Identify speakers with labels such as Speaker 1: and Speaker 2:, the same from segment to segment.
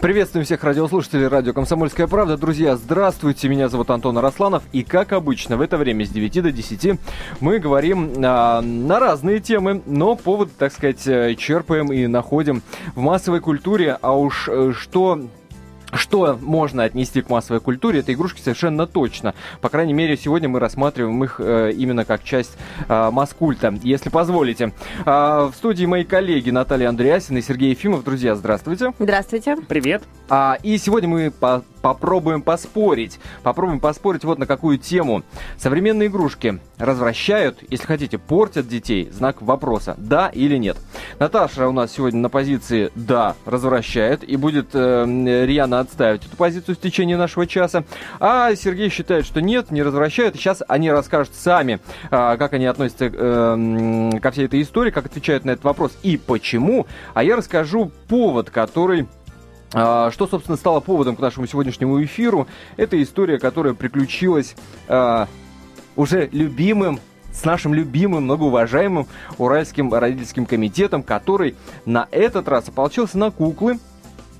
Speaker 1: Приветствуем всех радиослушателей радио «Комсомольская правда». Друзья, здравствуйте, меня зовут Антон Арасланов. И как обычно, в это время с 9 до 10 мы говорим а, на разные темы, но повод, так сказать, э, черпаем и находим в массовой культуре. А уж э, что что можно отнести к массовой культуре, это игрушки совершенно точно. По крайней мере, сегодня мы рассматриваем их э, именно как часть э, масс-культа, если позволите. А, в студии мои коллеги Наталья Андреасина и Сергей Ефимов. Друзья, здравствуйте.
Speaker 2: Здравствуйте.
Speaker 3: Привет.
Speaker 1: А, и сегодня мы по попробуем поспорить. Попробуем поспорить вот на какую тему. Современные игрушки развращают, если хотите, портят детей? Знак вопроса. Да или нет? Наташа у нас сегодня на позиции «да» развращает и будет э, рьяно отстаивать эту позицию в течение нашего часа. А Сергей считает, что нет, не развращают. Сейчас они расскажут сами, э, как они относятся э, ко всей этой истории, как отвечают на этот вопрос и почему. А я расскажу повод, который что, собственно, стало поводом к нашему сегодняшнему эфиру? Это история, которая приключилась а, уже любимым с нашим любимым, многоуважаемым Уральским родительским комитетом, который на этот раз ополчился на куклы, а,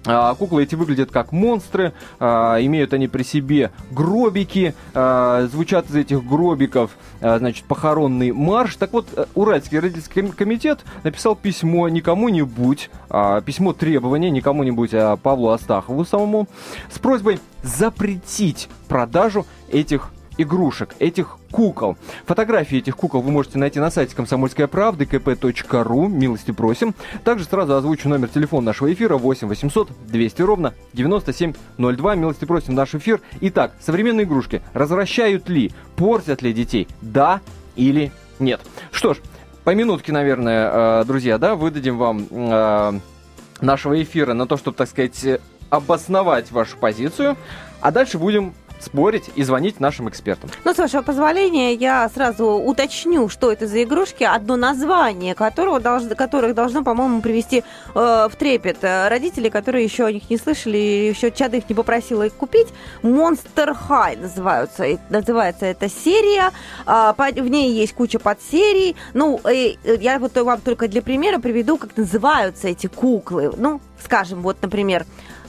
Speaker 1: куклы эти выглядят как монстры, а, имеют они при себе гробики, а, звучат из этих гробиков, значит, похоронный марш. Так вот, э, Уральский родительский комитет написал письмо не кому-нибудь, письмо требования не кому-нибудь, а Павлу Астахову самому, с просьбой запретить продажу этих игрушек, этих кукол. Фотографии этих кукол вы можете найти на сайте комсомольской правды kp.ru, милости просим. Также сразу озвучу номер телефона нашего эфира 8 800 200 ровно 9702, милости просим наш эфир. Итак, современные игрушки развращают ли, портят ли детей, да или нет? Что ж, по минутке, наверное, э, друзья, да, выдадим вам э, нашего эфира на то, чтобы, так сказать, обосновать вашу позицию, а дальше будем спорить и звонить нашим экспертам.
Speaker 2: Ну, с вашего позволения, я сразу уточню, что это за игрушки, одно название которого должно, которых должно, по-моему, привести э, в трепет родители, которые еще о них не слышали, еще чада их не попросила их купить. Monster High называются, называется эта серия, э, в ней есть куча подсерий. Ну, э, я вот вам только для примера приведу, как называются эти куклы. Ну, скажем, вот, например,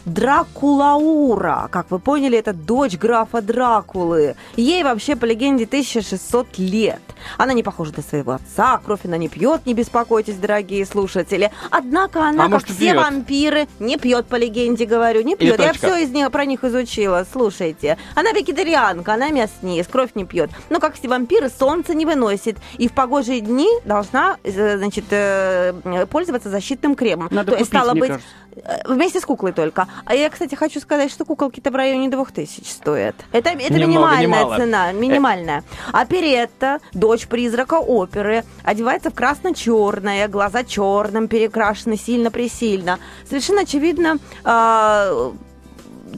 Speaker 2: Дракулаура. Как вы поняли, это дочь графа Дракулы. Ей вообще, по легенде, 1600 лет. Она не похожа на своего отца, кровь она не пьет, не беспокойтесь, дорогие слушатели. Однако она, а как все пьет? вампиры, не пьет, по легенде говорю, не пьет. Я все из них, про них изучила, слушайте. Она вегетарианка, она мясниц, кровь не пьет. Но как все вампиры, солнце не выносит. И в погожие дни должна, э, значит, э, пользоваться защитным кремом.
Speaker 3: Надо То купить, есть, стало быть, кажется.
Speaker 2: Э, вместе с куклой только. А я, кстати, хочу сказать, что куколки-то в районе 2000 стоят. Это, это Немного, минимальная не цена, минимальная. А Перетта, дочь призрака оперы, одевается в красно-черное, глаза черным перекрашены сильно-пресильно. Совершенно очевидно, э,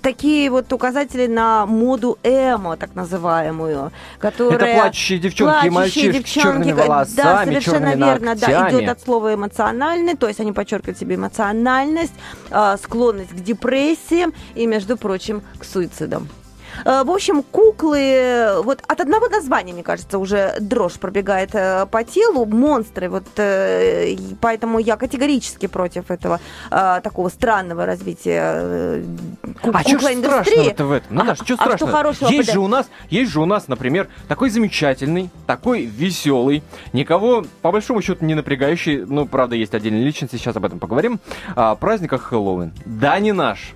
Speaker 2: такие вот указатели на моду эмо, так называемую, которая...
Speaker 1: Это плачущие девчонки плачущие и мальчишки девчонки, с черными волосами,
Speaker 2: Да, совершенно верно, да, идет от слова эмоциональный, то есть они подчеркивают себе эмоциональность, а, склонность к депрессиям и, между прочим, к суицидам. Э, в общем, куклы, вот от одного названия, мне кажется, уже дрожь пробегает э, по телу, монстры, вот э, поэтому я категорически против этого такого странного развития
Speaker 1: кук- а что страшного-то в этом? Ну, а, что а страшного? Что хорошего есть под... же у нас, есть же у нас, например, такой замечательный, такой веселый, никого, по большому счету, не напрягающий, ну, правда, есть отдельные личности, сейчас об этом поговорим, а, праздниках Хэллоуин. Да, не наш,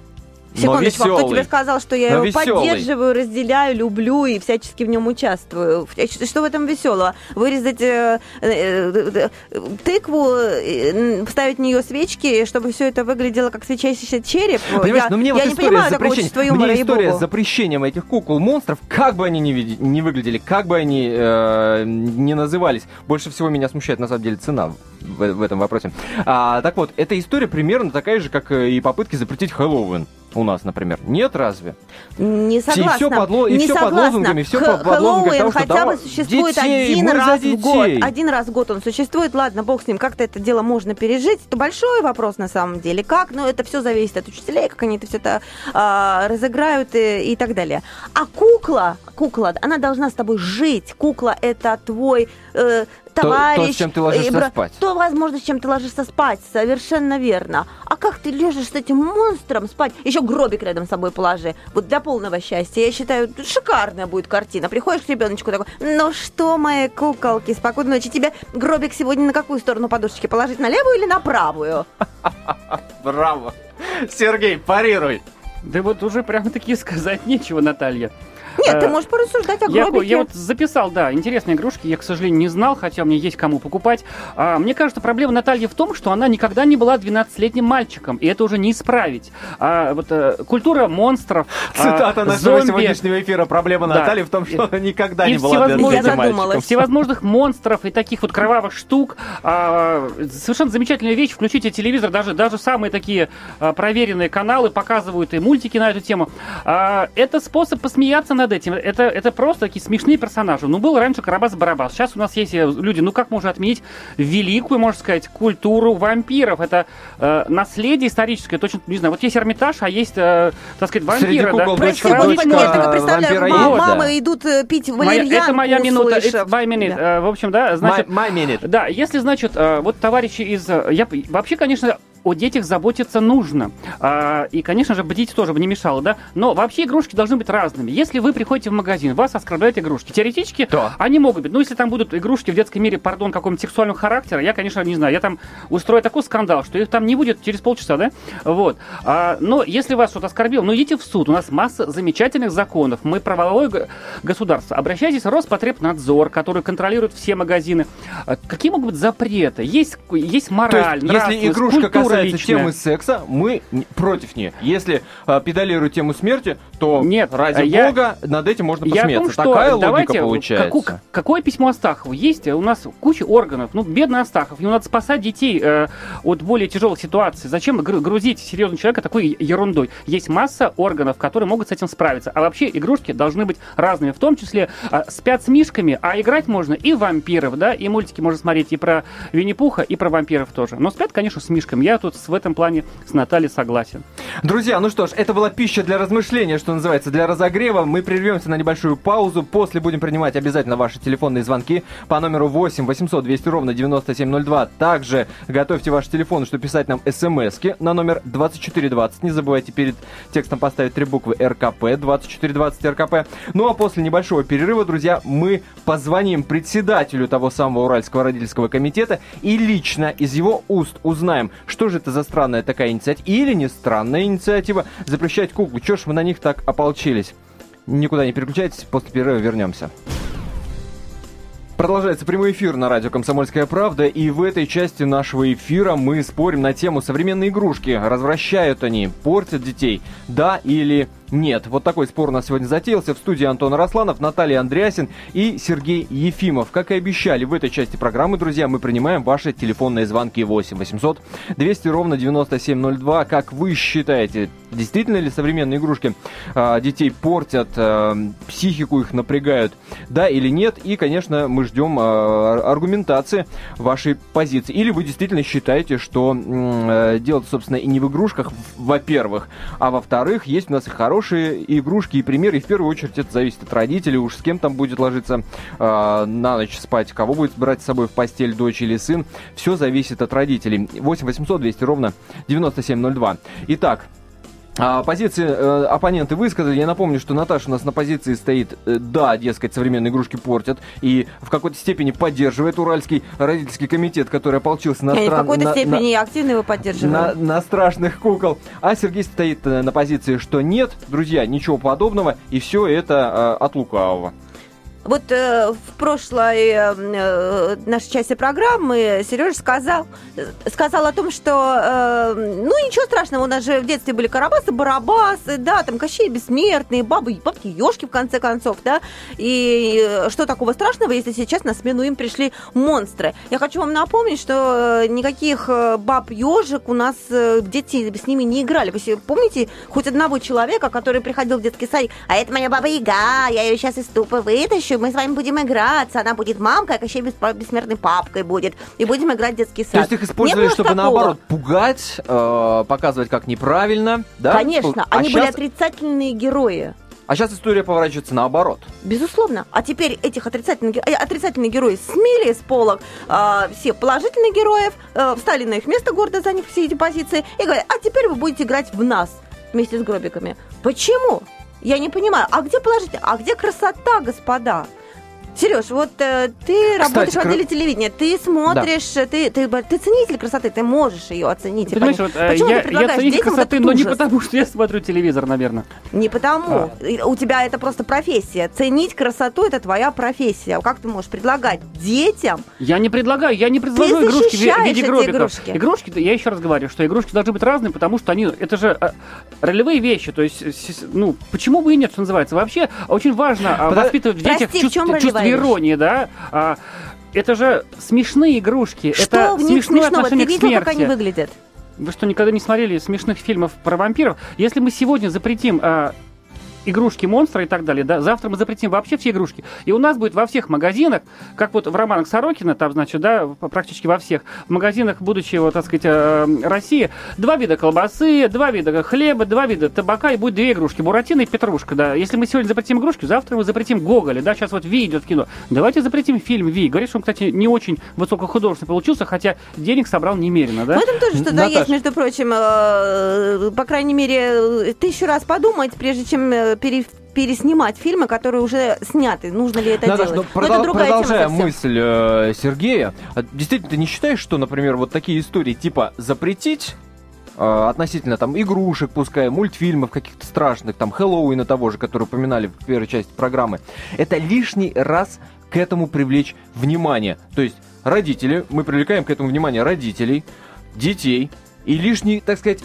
Speaker 2: Секундочку, а кто тебе сказал, что я его веселый. поддерживаю, разделяю, люблю и всячески в нем участвую? Что в этом веселого? Вырезать э, э, э, тыкву, э, вставить в нее свечки, чтобы все это выглядело как свечащийся череп?
Speaker 1: Понимаешь, я, ну мне я вот не понимаю такого чувства юмора, Мне история с запрещением этих кукол-монстров, как бы они ни, не выглядели, как бы они э, не назывались, больше всего меня смущает на самом деле цена в, в этом вопросе. А, так вот, эта история примерно такая же, как и попытки запретить Хэллоуин у нас, например. Нет разве?
Speaker 2: Не согласна.
Speaker 1: И все под, и
Speaker 2: не
Speaker 1: все
Speaker 2: согласна.
Speaker 1: под лозунгами, все
Speaker 2: Х-
Speaker 1: под лозунгами
Speaker 2: того, хотя
Speaker 1: что
Speaker 2: бы существует детей, один раз в год. Один раз в год он существует, ладно, бог с ним, как-то это дело можно пережить. Это большой вопрос на самом деле. Как? Ну, это все зависит от учителей, как они это все это а, разыграют и, и так далее. А кукла, кукла, она должна с тобой жить. Кукла это твой э, товарищ...
Speaker 1: То, то, с чем ты ложишься
Speaker 2: бра...
Speaker 1: спать.
Speaker 2: То, возможно, с чем ты ложишься спать, совершенно верно. А как ты лежишь с этим монстром спать? Еще гробик рядом с собой положи. Вот для полного счастья, я считаю, шикарная будет картина. Приходишь к ребеночку такой, ну что, мои куколки, спокойной ночи. Тебе гробик сегодня на какую сторону подушечки положить, на левую или на правую?
Speaker 1: Браво. Сергей, парируй.
Speaker 3: Да вот уже прямо таки сказать нечего, Наталья.
Speaker 2: Нет, ты э, можешь порассуждать о
Speaker 3: я, я вот записал, да, интересные игрушки. Я, к сожалению, не знал, хотя у меня есть кому покупать. А, мне кажется, проблема Натальи в том, что она никогда не была 12-летним мальчиком, и это уже не исправить. А, вот а, культура монстров,
Speaker 1: а, Цитата а, нашего зомби... сегодняшнего эфира. Проблема да. Натальи в том, что она никогда и не была 12-летним мальчиком.
Speaker 3: Всевозможных монстров и таких вот кровавых штук. А, совершенно замечательная вещь. Включите телевизор, даже, даже самые такие а, проверенные каналы показывают и мультики на эту тему. А, это способ посмеяться над этим. Это, это просто такие смешные персонажи. Ну, был раньше Карабас-Барабас. Сейчас у нас есть э, люди, ну, как можно отменить великую, можно сказать, культуру вампиров. Это э, наследие историческое, точно, не знаю, вот есть Эрмитаж, а есть, э, так сказать, вампиры.
Speaker 1: Среди
Speaker 3: да?
Speaker 1: дочка,
Speaker 2: Нет, так представляю, мама, мамы идут э, пить валерьянку,
Speaker 3: Это моя минута, my minute. Да. В общем, да, значит...
Speaker 1: My, my minute.
Speaker 3: Да, если, значит, вот товарищи из... Я, вообще, конечно, о детях заботиться нужно. А, и, конечно же, бдить тоже бы не мешало, да? Но вообще игрушки должны быть разными. Если вы приходите в магазин, вас оскорбляют игрушки. Теоретически да. они могут быть. Ну, если там будут игрушки в детском мире, пардон, какого-нибудь сексуального характера, я, конечно, не знаю. Я там устрою такой скандал, что их там не будет через полчаса, да? Вот. А, но если вас что-то оскорбил, ну, идите в суд. У нас масса замечательных законов. Мы правовое государство. Обращайтесь в Роспотребнадзор, который контролирует все магазины. А, какие могут быть запреты? Есть, есть мораль,
Speaker 1: То есть, если игрушка культура, касается личное. темы секса, мы против нее. Если э, педалируют тему смерти, то
Speaker 3: Нет,
Speaker 1: ради я, бога над этим можно посмеяться. Я том, что Такая логика получается.
Speaker 3: Каку, какое письмо Астахову? Есть у нас куча органов. Ну, бедный Астахов. Ему надо спасать детей э, от более тяжелых ситуаций. Зачем грузить серьезного человека такой ерундой? Есть масса органов, которые могут с этим справиться. А вообще игрушки должны быть разными. В том числе э, спят с мишками, а играть можно и вампиров, да, и мультики можно смотреть и про Винни-Пуха, и про вампиров тоже. Но спят, конечно, с мишками. Я тут в этом плане с Натальей согласен.
Speaker 1: Друзья, ну что ж, это была пища для размышления, что называется, для разогрева. Мы прервемся на небольшую паузу. После будем принимать обязательно ваши телефонные звонки по номеру 8 800 200 ровно 9702. Также готовьте ваши телефоны, чтобы писать нам смс на номер 2420. Не забывайте перед текстом поставить три буквы РКП, 2420 РКП. Ну а после небольшого перерыва, друзья, мы позвоним председателю того самого Уральского родительского комитета и лично из его уст узнаем, что же это за странная такая инициатива, или не странная инициатива, запрещать куклу. Чего ж мы на них так ополчились? Никуда не переключайтесь, после перерыва вернемся. Продолжается прямой эфир на радио «Комсомольская правда», и в этой части нашего эфира мы спорим на тему современные игрушки. Развращают они, портят детей, да или нет. Вот такой спор у нас сегодня затеялся. В студии Антон Росланов, Наталья Андреасин и Сергей Ефимов. Как и обещали, в этой части программы, друзья, мы принимаем ваши телефонные звонки 8 800 200 ровно 9702. Как вы считаете, действительно ли современные игрушки э, детей портят, э, психику их напрягают, да или нет? И, конечно, мы ждем э, аргументации вашей позиции. Или вы действительно считаете, что э, дело, собственно, и не в игрушках, во-первых, а во-вторых, есть у нас и хорошие хорошие игрушки и примеры. И в первую очередь это зависит от родителей, уж с кем там будет ложиться э, на ночь спать, кого будет брать с собой в постель, дочь или сын. Все зависит от родителей. 8 800 200 ровно 9702. Итак, а, позиции э, оппоненты высказали. Я напомню, что Наташа у нас на позиции стоит, э, да, дескать, современные игрушки портят, и в какой-то степени поддерживает Уральский родительский комитет, который ополчился на
Speaker 2: стран... В какой-то степени на, активно его поддерживает.
Speaker 1: На, на страшных кукол. А Сергей стоит э, на позиции, что нет, друзья, ничего подобного, и все это э, от лукавого.
Speaker 2: Вот э, в прошлой э, э, нашей части программы Сережа сказал, сказал о том, что э, ну ничего страшного, у нас же в детстве были карабасы, барабасы, да, там Кощей бессмертные, бабы, бабки, ешки в конце концов, да, и э, что такого страшного, если сейчас на смену им пришли монстры. Я хочу вам напомнить, что э, никаких э, баб ежек у нас дети с ними не играли. Вы помните хоть одного человека, который приходил в детский садик, а это моя баба Яга, я ее сейчас из ступы вытащу, мы с вами будем играться, она будет мамкой, а Кощей бессмертной папкой будет, и будем играть в детский сад. То
Speaker 1: есть их использовали, чтобы такого. наоборот пугать, э, показывать, как неправильно, да?
Speaker 2: Конечно, а они сейчас... были отрицательные герои.
Speaker 1: А сейчас история поворачивается наоборот.
Speaker 2: Безусловно. А теперь этих отрицательных, э, отрицательные герои смели с полок э, всех положительных героев, э, встали на их место, гордо заняв все эти позиции, и говорят, а теперь вы будете играть в нас вместе с гробиками. Почему? Я не понимаю. А где положительно? А где красота, господа? Сереж, вот э, ты работаешь в отделе телевидения, ты смотришь, да. ты, ты, ты ценитель красоты, ты можешь ее оценить.
Speaker 3: Понимаешь, вот, э, Почему я, ты я ценитель красоты, но не потому, что я смотрю телевизор, наверное.
Speaker 2: Не потому. А. У тебя это просто профессия. Ценить красоту – это твоя профессия. Как ты можешь предлагать детям?
Speaker 3: Я не предлагаю, я не предложу
Speaker 2: ты
Speaker 3: игрушки в
Speaker 2: виде гробиков.
Speaker 3: Игрушки. игрушки, я еще раз говорю, что игрушки должны быть разные, потому что они, это же э, ролевые вещи, то есть, ну, почему бы и нет, что называется. Вообще очень важно а, воспитывать в детях чувство, чувство иронии, да. А, это же смешные игрушки.
Speaker 2: Что
Speaker 3: это
Speaker 2: в них смешного? Ты видел, как они выглядят?
Speaker 3: Вы что, никогда не смотрели смешных фильмов про вампиров? Если мы сегодня запретим а, игрушки монстра и так далее. Да? Завтра мы запретим вообще все игрушки. И у нас будет во всех магазинах, как вот в романах Сорокина, там, значит, да, практически во всех в магазинах будущего, так сказать, э, России, два вида колбасы, два вида хлеба, два вида табака, и будет две игрушки, Буратино и Петрушка, да. Если мы сегодня запретим игрушки, завтра мы запретим Гоголя, да, сейчас вот Ви идет в кино. Давайте запретим фильм Ви. Говоришь, он, кстати, не очень высокохудожественный получился, хотя денег собрал немерено, да?
Speaker 2: В этом тоже что-то есть, между прочим, э, по крайней мере, тысячу раз подумать, прежде чем э, пере, переснимать фильмы, которые уже сняты. Нужно ли это
Speaker 1: Наташа,
Speaker 2: делать?
Speaker 1: Ну, продол- это продолжая мысль э, Сергея, а действительно, ты не считаешь, что, например, вот такие истории типа запретить э, относительно там игрушек, пускай мультфильмов каких-то страшных, там Хэллоуина того же, который упоминали в первой части программы, это лишний раз к этому привлечь внимание. То есть родители, мы привлекаем к этому внимание родителей, детей, и лишний, так сказать,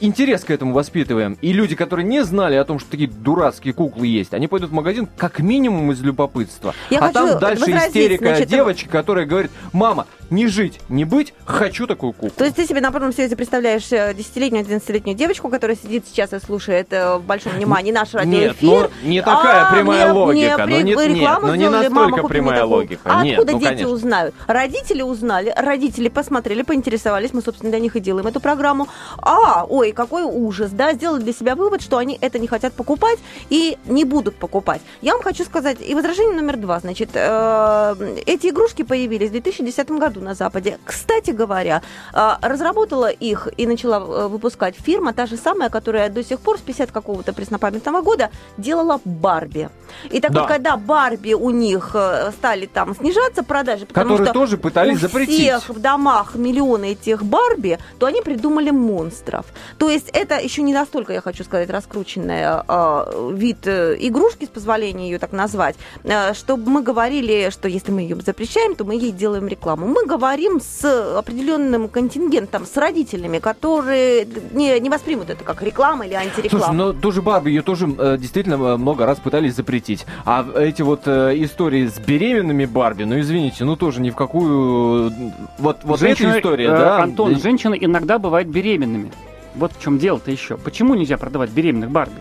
Speaker 1: интерес к этому воспитываем. И люди, которые не знали о том, что такие дурацкие куклы есть, они пойдут в магазин как минимум из любопытства.
Speaker 2: Я
Speaker 1: а там дальше истерика значит, девочки, которая говорит, мама, не жить, не быть, хочу такую куклу.
Speaker 2: То есть ты себе на полном серьезе представляешь э, десятилетнюю, одиннадцатилетнюю девочку, которая сидит сейчас и слушает э, в большом внимании наш радиоэфир.
Speaker 1: Нет, ну, не такая а, прямая мне, логика. Мне, но нет, нет, но не настолько прямая логика.
Speaker 2: А
Speaker 1: нет,
Speaker 2: откуда
Speaker 1: ну,
Speaker 2: дети
Speaker 1: конечно.
Speaker 2: узнают? Родители узнали, родители посмотрели, поинтересовались, мы, собственно, для них и делаем эту программу. А, ой, какой ужас, да, сделали для себя вывод, что они это не хотят покупать и не будут покупать. Я вам хочу сказать, и возражение номер два, значит, э, эти игрушки появились в 2010 году на Западе. Кстати говоря, а, разработала их и начала э, выпускать фирма, та же самая, которая до сих пор с 50 какого-то преснопамятного года делала Барби. И так да. вот, когда Барби у них э, стали там снижаться продажи, потому
Speaker 1: Которые
Speaker 2: что
Speaker 1: тоже пытались
Speaker 2: у
Speaker 1: запретить.
Speaker 2: всех в домах миллионы этих Барби, то они придумали монстров. То есть это еще не настолько, я хочу сказать, раскрученный э, вид э, игрушки, с позволения ее так назвать, э, чтобы мы говорили, что если мы ее запрещаем, то мы ей делаем рекламу. Мы говорим с определенным контингентом, с родителями, которые не, не воспримут это как реклама или антиреклама.
Speaker 1: Слушай, ну тоже Барби, ее тоже э, действительно э, много раз пытались запретить. А эти вот э, истории с беременными Барби, ну извините, ну тоже ни в какую... Вот, вот
Speaker 3: Женщина,
Speaker 1: эта история,
Speaker 3: э,
Speaker 1: да?
Speaker 3: Антон, женщины иногда бывают беременными. Вот в чем дело-то еще. Почему нельзя продавать беременных Барби?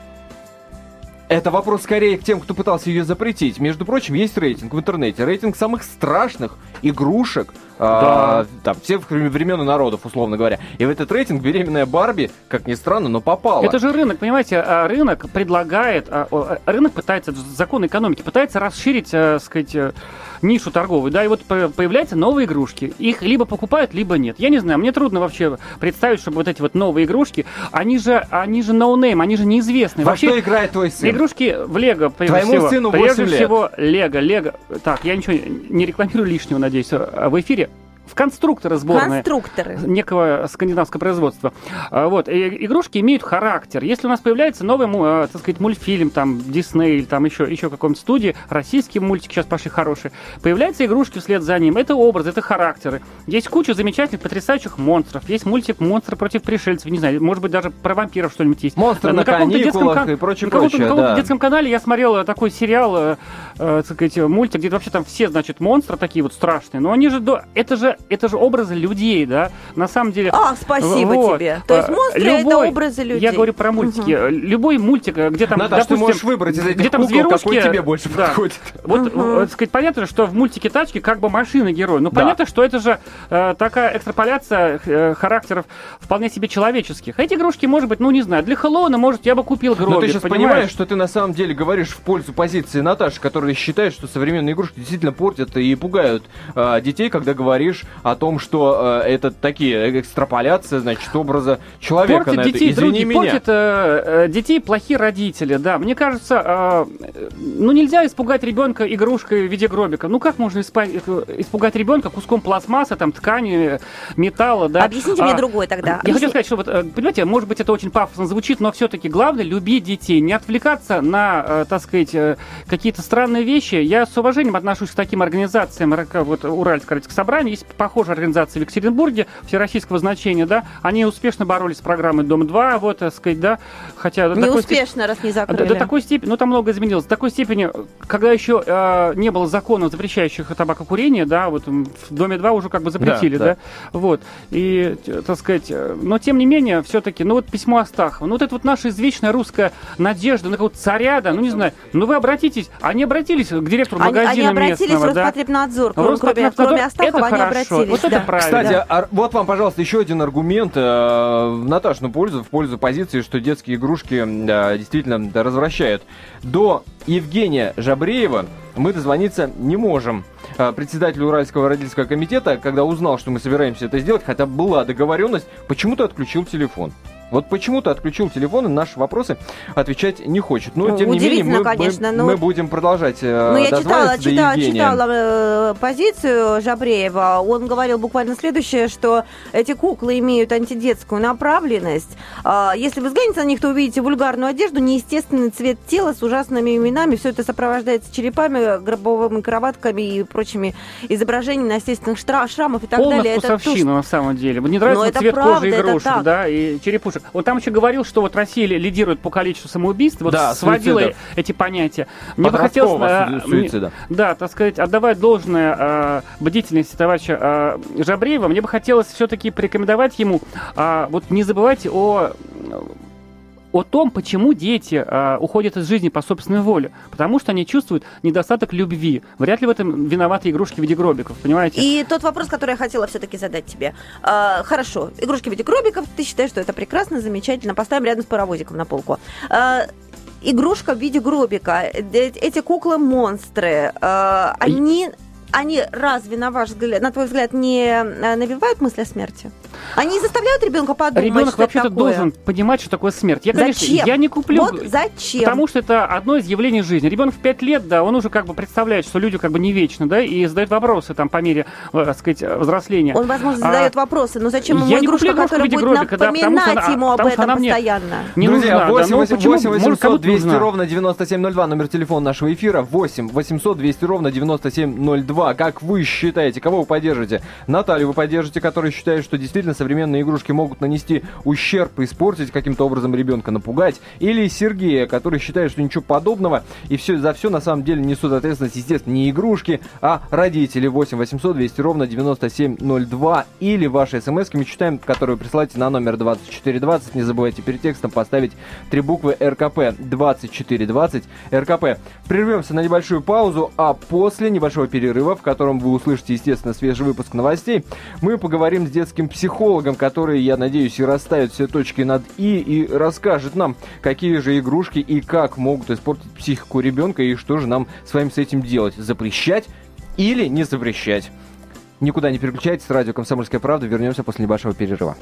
Speaker 1: Это вопрос скорее к тем, кто пытался ее запретить. Между прочим, есть рейтинг в интернете. Рейтинг самых страшных игрушек а, да. там, всех времен и народов, условно говоря. И в этот рейтинг беременная Барби, как ни странно, но попала.
Speaker 3: Это же рынок, понимаете, а, рынок предлагает, а, рынок пытается, закон экономики пытается расширить, так сказать, э, нишу торговую, да, и вот появляются новые игрушки. Их либо покупают, либо нет. Я не знаю, мне трудно вообще представить, чтобы вот эти вот новые игрушки, они же, они же no name, они же неизвестные.
Speaker 1: Во
Speaker 3: вообще,
Speaker 1: что играет твой сын?
Speaker 3: Игрушки в Лего,
Speaker 1: прежде Твоему
Speaker 3: всего.
Speaker 1: сыну
Speaker 3: 8 прежде
Speaker 1: лет.
Speaker 3: всего, Лего, Лего. Так, я ничего не рекламирую лишнего, надеюсь, в эфире в конструкторы сборные.
Speaker 2: Конструкторы.
Speaker 3: Некого скандинавского производства. А, вот. И игрушки имеют характер. Если у нас появляется новый, а, так сказать, мультфильм, там, Дисней или там еще, еще каком-то студии, российские мультики сейчас пошли хорошие, появляются игрушки вслед за ним. Это образы, это характеры. Есть куча замечательных, потрясающих монстров. Есть мультик «Монстры против пришельцев». Не знаю, может быть, даже про вампиров что-нибудь есть.
Speaker 1: Монстры на, на каникулах детском, и прочее,
Speaker 3: на
Speaker 1: прочее,
Speaker 3: на
Speaker 1: да.
Speaker 3: детском канале я смотрел такой сериал, э, э, так сказать, мультик, где вообще там все, значит, монстры такие вот страшные. Но они же, до... это же это же образы людей, да, на самом деле.
Speaker 2: А, спасибо
Speaker 3: вот.
Speaker 2: тебе. То есть монстры
Speaker 3: Любой,
Speaker 2: это образы людей.
Speaker 3: Я говорю про мультики.
Speaker 2: Мгм.
Speaker 3: Любой мультик, где там,
Speaker 1: Наташ,
Speaker 3: допустим,
Speaker 1: ты можешь выбрать из этих
Speaker 3: где там
Speaker 1: кукол, какой
Speaker 3: зверушки,
Speaker 1: тебе больше
Speaker 3: да.
Speaker 1: подходит.
Speaker 3: Вот,
Speaker 2: Мгм.
Speaker 3: э, так сказать, понятно, что в мультике тачки как бы машины герой. Ну,
Speaker 1: Да.
Speaker 3: понятно, что это же э, такая экстраполяция э, характеров вполне себе человеческих. Эти игрушки, может быть, ну, не знаю, для Хэллоуина, может, я бы купил гробик,
Speaker 1: Но ты сейчас
Speaker 3: понимаешь?
Speaker 1: понимаешь, что ты на самом деле говоришь в пользу позиции Наташи, которая считает, что современные игрушки действительно портят и пугают а, детей, когда говоришь о том, что а, это такие экстраполяции, значит, образа человека
Speaker 3: Портят
Speaker 1: на это.
Speaker 3: детей
Speaker 1: Извини
Speaker 3: другие,
Speaker 1: меня.
Speaker 3: портят э, э, детей плохие родители, да. Мне кажется, э, ну нельзя испугать ребенка игрушкой в виде гробика. Ну как можно испа- э, испугать ребенка куском пластмассы, там ткани, э, металла, да?
Speaker 2: Объясните мне
Speaker 3: А,
Speaker 2: другой тогда.
Speaker 3: Я
Speaker 2: Объясни-
Speaker 3: хочу сказать, что вот, э, понимаете, может быть, это очень пафосно звучит, но все-таки главное любить детей, не отвлекаться на, э, так сказать, э, какие-то странные вещи. Я с уважением отношусь к таким организациям, как вот Уральское собрание, есть похожая организация в Екатеринбурге, всероссийского значения, да, они успешно боролись с программой Дом-2, вот, так сказать, да, хотя... до
Speaker 2: Не успешно, раз не
Speaker 3: до,
Speaker 2: закрыли.
Speaker 3: до такой степени, ну там много изменилось. До такой степени, когда еще э, не было законов, запрещающих табакокурение, да, вот в доме 2 уже как бы запретили,
Speaker 1: Да,
Speaker 3: да,
Speaker 1: да.
Speaker 3: вот. И, так сказать, э, но тем не менее, все-таки, ну вот письмо Астахова, ну вот это вот наша извечная русская надежда на какого-то царя, да, ну не знаю, ну вы обратитесь, они обратились к директору
Speaker 2: Они,
Speaker 3: магазина
Speaker 2: они обратились
Speaker 3: местного,
Speaker 2: в
Speaker 3: да.
Speaker 2: Роспотребнадзор,
Speaker 3: В
Speaker 2: кроме,
Speaker 3: Роспотребнадзор,
Speaker 2: кроме Астахова,
Speaker 3: это
Speaker 2: они
Speaker 3: хорошо,
Speaker 2: обратились.
Speaker 3: вот это
Speaker 2: да.
Speaker 3: правильно.
Speaker 1: Кстати, а вот вам, пожалуйста, еще один аргумент э, в Наташину пользу, в пользу позиции, что детские игрушки э, действительно да, развращают. До Евгения Жабреева мы дозвониться не можем. Э, Председатель Уральского родительского комитета, когда узнал, что мы собираемся это сделать, хотя была договоренность, почему-то отключил телефон. Вот почему-то отключил телефон и на наши вопросы отвечать не хочет. Но,
Speaker 2: Ну,
Speaker 1: тем не менее, мы, мы-
Speaker 2: конечно, но
Speaker 1: мы
Speaker 2: вот-
Speaker 1: будем продолжать э,
Speaker 2: Ну, я читала, читала, читала э, позицию Жабреева. Он говорил буквально следующее, что эти куклы имеют антидетскую направленность. А, Если вы взглянете на них, то увидите вульгарную одежду, неестественный цвет тела с ужасными именами. Все это сопровождается черепами, гробовыми кроватками и прочими изображениями естественных штра- шрамов и так
Speaker 3: Полная
Speaker 2: далее. Это то,
Speaker 3: вкусовщина, на самом деле. Мне нравится
Speaker 2: Но это
Speaker 3: цвет
Speaker 2: правда,
Speaker 3: кожи
Speaker 2: это
Speaker 3: игрушек,
Speaker 2: так.
Speaker 3: да, и черепушек. Он там еще говорил, что вот Россия ли- лидирует по количеству самоубийств, вот
Speaker 1: Да,
Speaker 3: сводила
Speaker 1: суицидов.
Speaker 3: эти понятия. Мне бы хотелось... Э,
Speaker 1: су- суицида.
Speaker 3: мне- Да, так сказать, отдавать должное э, бдительности товарища э, Жабреева, мне бы хотелось все-таки порекомендовать ему а, вот не забывайте о о том, почему дети э, уходят из жизни по собственной воле. Потому что они чувствуют недостаток любви. Вряд ли в этом виноваты игрушки в виде гробиков, понимаете?
Speaker 2: И тот вопрос, который я хотела все-таки задать тебе. А, хорошо, игрушки в виде гробиков, ты считаешь, что это прекрасно, замечательно. Поставим рядом с паровозиком на полку. А, игрушка в виде гробика, э, эти куклы-монстры, а, они... Они разве, на ваш взгляд, на твой взгляд, не э, навевают мысль о смерти? Они не заставляют ребенка подумать,
Speaker 3: Ребенок вообще-то должен понимать, что такое смерть. Я, конечно,
Speaker 2: Зачем?
Speaker 3: я не куплю.
Speaker 2: Вот зачем?
Speaker 3: Потому что это одно из явлений жизни. Ребенок в 5 лет, да, он уже как бы представляет, что люди как бы не вечны, да, и задает вопросы там по мере, э, так сказать, взросления.
Speaker 2: Он, возможно,
Speaker 3: А,
Speaker 2: задает вопросы, но зачем ему
Speaker 3: я не
Speaker 2: игрушка,
Speaker 3: куплю игрушку
Speaker 2: которая будет
Speaker 3: гробика, да,
Speaker 2: напоминать
Speaker 3: она-
Speaker 2: ему об этом постоянно?
Speaker 3: Не
Speaker 1: Друзья,
Speaker 3: нужна, да,
Speaker 1: 8,
Speaker 3: ну
Speaker 1: 8,
Speaker 3: почему?
Speaker 1: 8
Speaker 3: Может,
Speaker 1: 800
Speaker 3: кому-то
Speaker 1: 200
Speaker 3: нужна.
Speaker 1: ровно 9702, номер телефона нашего эфира, 8 800 200 ровно 9702. Как вы считаете, кого вы поддержите? Наталью вы поддержите, которая считает, что действительно современные игрушки могут нанести ущерб, испортить каким-то образом ребенка, напугать? Или Сергея, который считает, что ничего подобного, и все, за все на самом деле несут ответственность, естественно, не игрушки, а родители. 8 800 200 ровно 9702. Или ваши смс мы читаем, которые вы присылаете на номер 2420. Не забывайте перед текстом поставить три буквы РКП 2420 РКП. Прервемся на небольшую паузу, а после небольшого перерыва, в котором вы услышите, естественно, свежий выпуск новостей, мы поговорим с детским психологом, который, я надеюсь, и расставит все точки над «и» и расскажет нам, какие же игрушки и как могут испортить психику ребенка и что же нам с вами с этим делать. Запрещать или не запрещать? Никуда не переключайтесь, радио «Комсомольская правда». Вернемся после небольшого перерыва.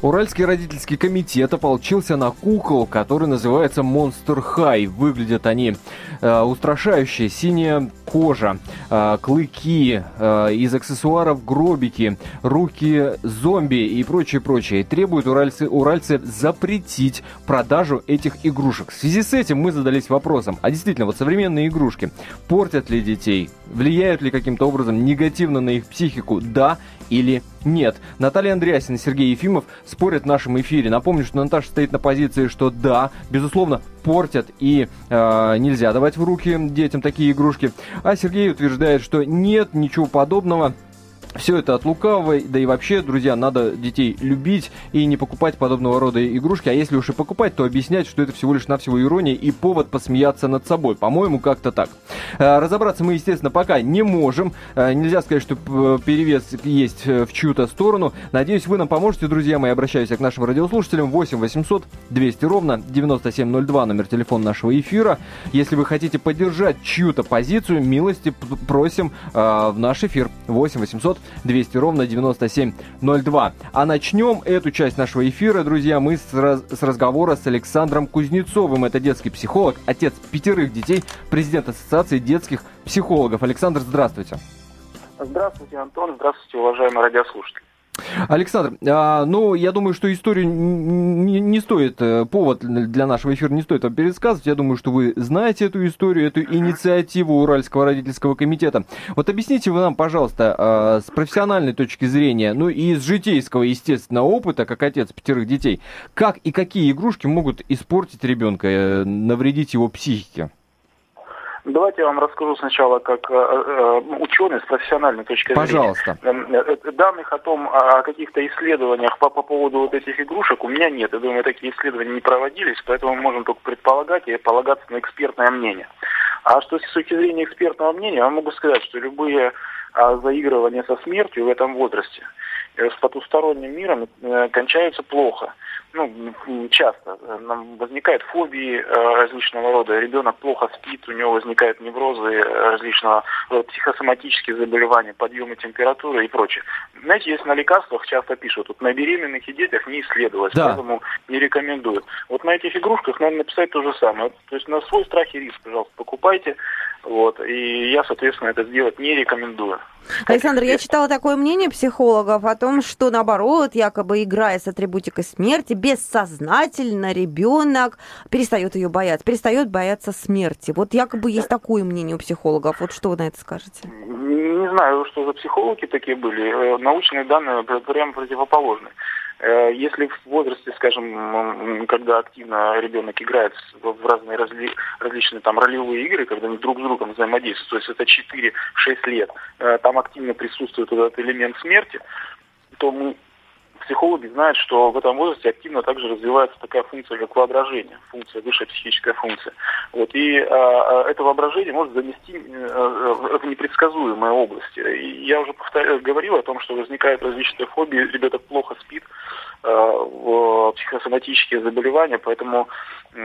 Speaker 1: Уральский родительский комитет ополчился на кукол, который называется Monster High. Выглядят они э, устрашающе. Синяя кожа, э, клыки, э, из аксессуаров гробики, руки зомби и прочее, прочее. Требуют уральцы, уральцы запретить продажу этих игрушек. В связи с этим мы задались вопросом, а действительно, вот современные игрушки портят ли детей? Влияют ли каким-то образом негативно на их психику? Да или нет. Наталья Андреасина Сергей Ефимов спорят в нашем эфире. Напомню, что Наташа стоит на позиции, что да, безусловно, портят и э, нельзя давать в руки детям такие игрушки. А Сергей утверждает, что нет ничего подобного. Все это от лукавой, да и вообще, друзья, надо детей любить и не покупать подобного рода игрушки, а если уж и покупать, то объяснять, что это всего лишь навсего ирония и повод посмеяться над собой. По-моему, как-то так. Э, разобраться мы, естественно, пока не можем. Э, нельзя сказать, что перевес есть э, в чью-то сторону. Надеюсь, вы нам поможете, друзья мои. Обращаюсь к нашим радиослушателям. 8 800 200 ровно 9702, номер телефона нашего эфира. Если вы хотите поддержать чью-то позицию, милости просим в наш эфир. 8 800 200 ровно 9702. А начнем эту часть нашего эфира, друзья, мы с, раз, с разговора с Александром Кузнецовым. Это детский психолог, отец пятерых детей, президент Ассоциации детских психологов. Александр, здравствуйте.
Speaker 4: Здравствуйте, Антон. Здравствуйте, уважаемые радиослушатели.
Speaker 1: Александр, а, ну, я думаю, что историю не, стоит, э, повод для нашего эфира не стоит вам пересказывать. Я думаю, что вы знаете эту историю, эту инициативу Уральского родительского комитета. Вот объясните вы нам, пожалуйста, а, с профессиональной точки зрения, ну и из житейского, естественно, опыта, как отец пятерых детей, как и какие игрушки могут испортить ребенка, э, навредить его психике?
Speaker 4: Давайте я вам расскажу сначала как э, э, ученый с профессиональной точки
Speaker 1: Пожалуйста.
Speaker 4: зрения. Пожалуйста. Э, данных о том, о каких-то исследованиях по, по поводу вот этих игрушек у меня нет. Я думаю, такие исследования не проводились, поэтому мы можем только предполагать и полагаться на экспертное мнение. А что с точки зрения экспертного мнения, я могу сказать, что любые а, заигрывания со смертью в этом возрасте с потусторонним миром кончаются плохо ну, часто нам возникают фобии э, различного рода. Ребенок плохо спит, у него возникают неврозы э, различного рода, психосоматические заболевания, подъемы температуры и прочее. Знаете, если на лекарствах часто пишут, вот на беременных и детях не исследовалось, да. поэтому не рекомендуют. Вот на этих игрушках надо написать то же самое. То есть на свой страх и риск, пожалуйста, покупайте. Вот, и я, соответственно, это сделать не рекомендую.
Speaker 2: Александр, я читала такое мнение психологов о том, что наоборот, якобы играя с атрибутикой смерти, бессознательно ребенок перестает ее бояться, перестает бояться смерти. Вот якобы есть такое мнение у психологов. Вот что вы на это скажете?
Speaker 4: Не знаю, что за психологи такие были. Э, научные данные прямо противоположны. Э, если в возрасте, скажем, когда активно ребенок играет в разные разли, различные там ролевые игры, когда они друг с другом взаимодействуют, то есть это 4-6 лет, э, там активно присутствует этот элемент смерти, то мы психологи знают, что в этом возрасте активно также развивается такая функция, как воображение, функция, высшая психическая функция. Вот, и а, а это воображение может занести а, в непредсказуемые области. И я уже повторяю, говорил о том, что возникают различные фобии, ребенок плохо спит, а, психосоматические заболевания, поэтому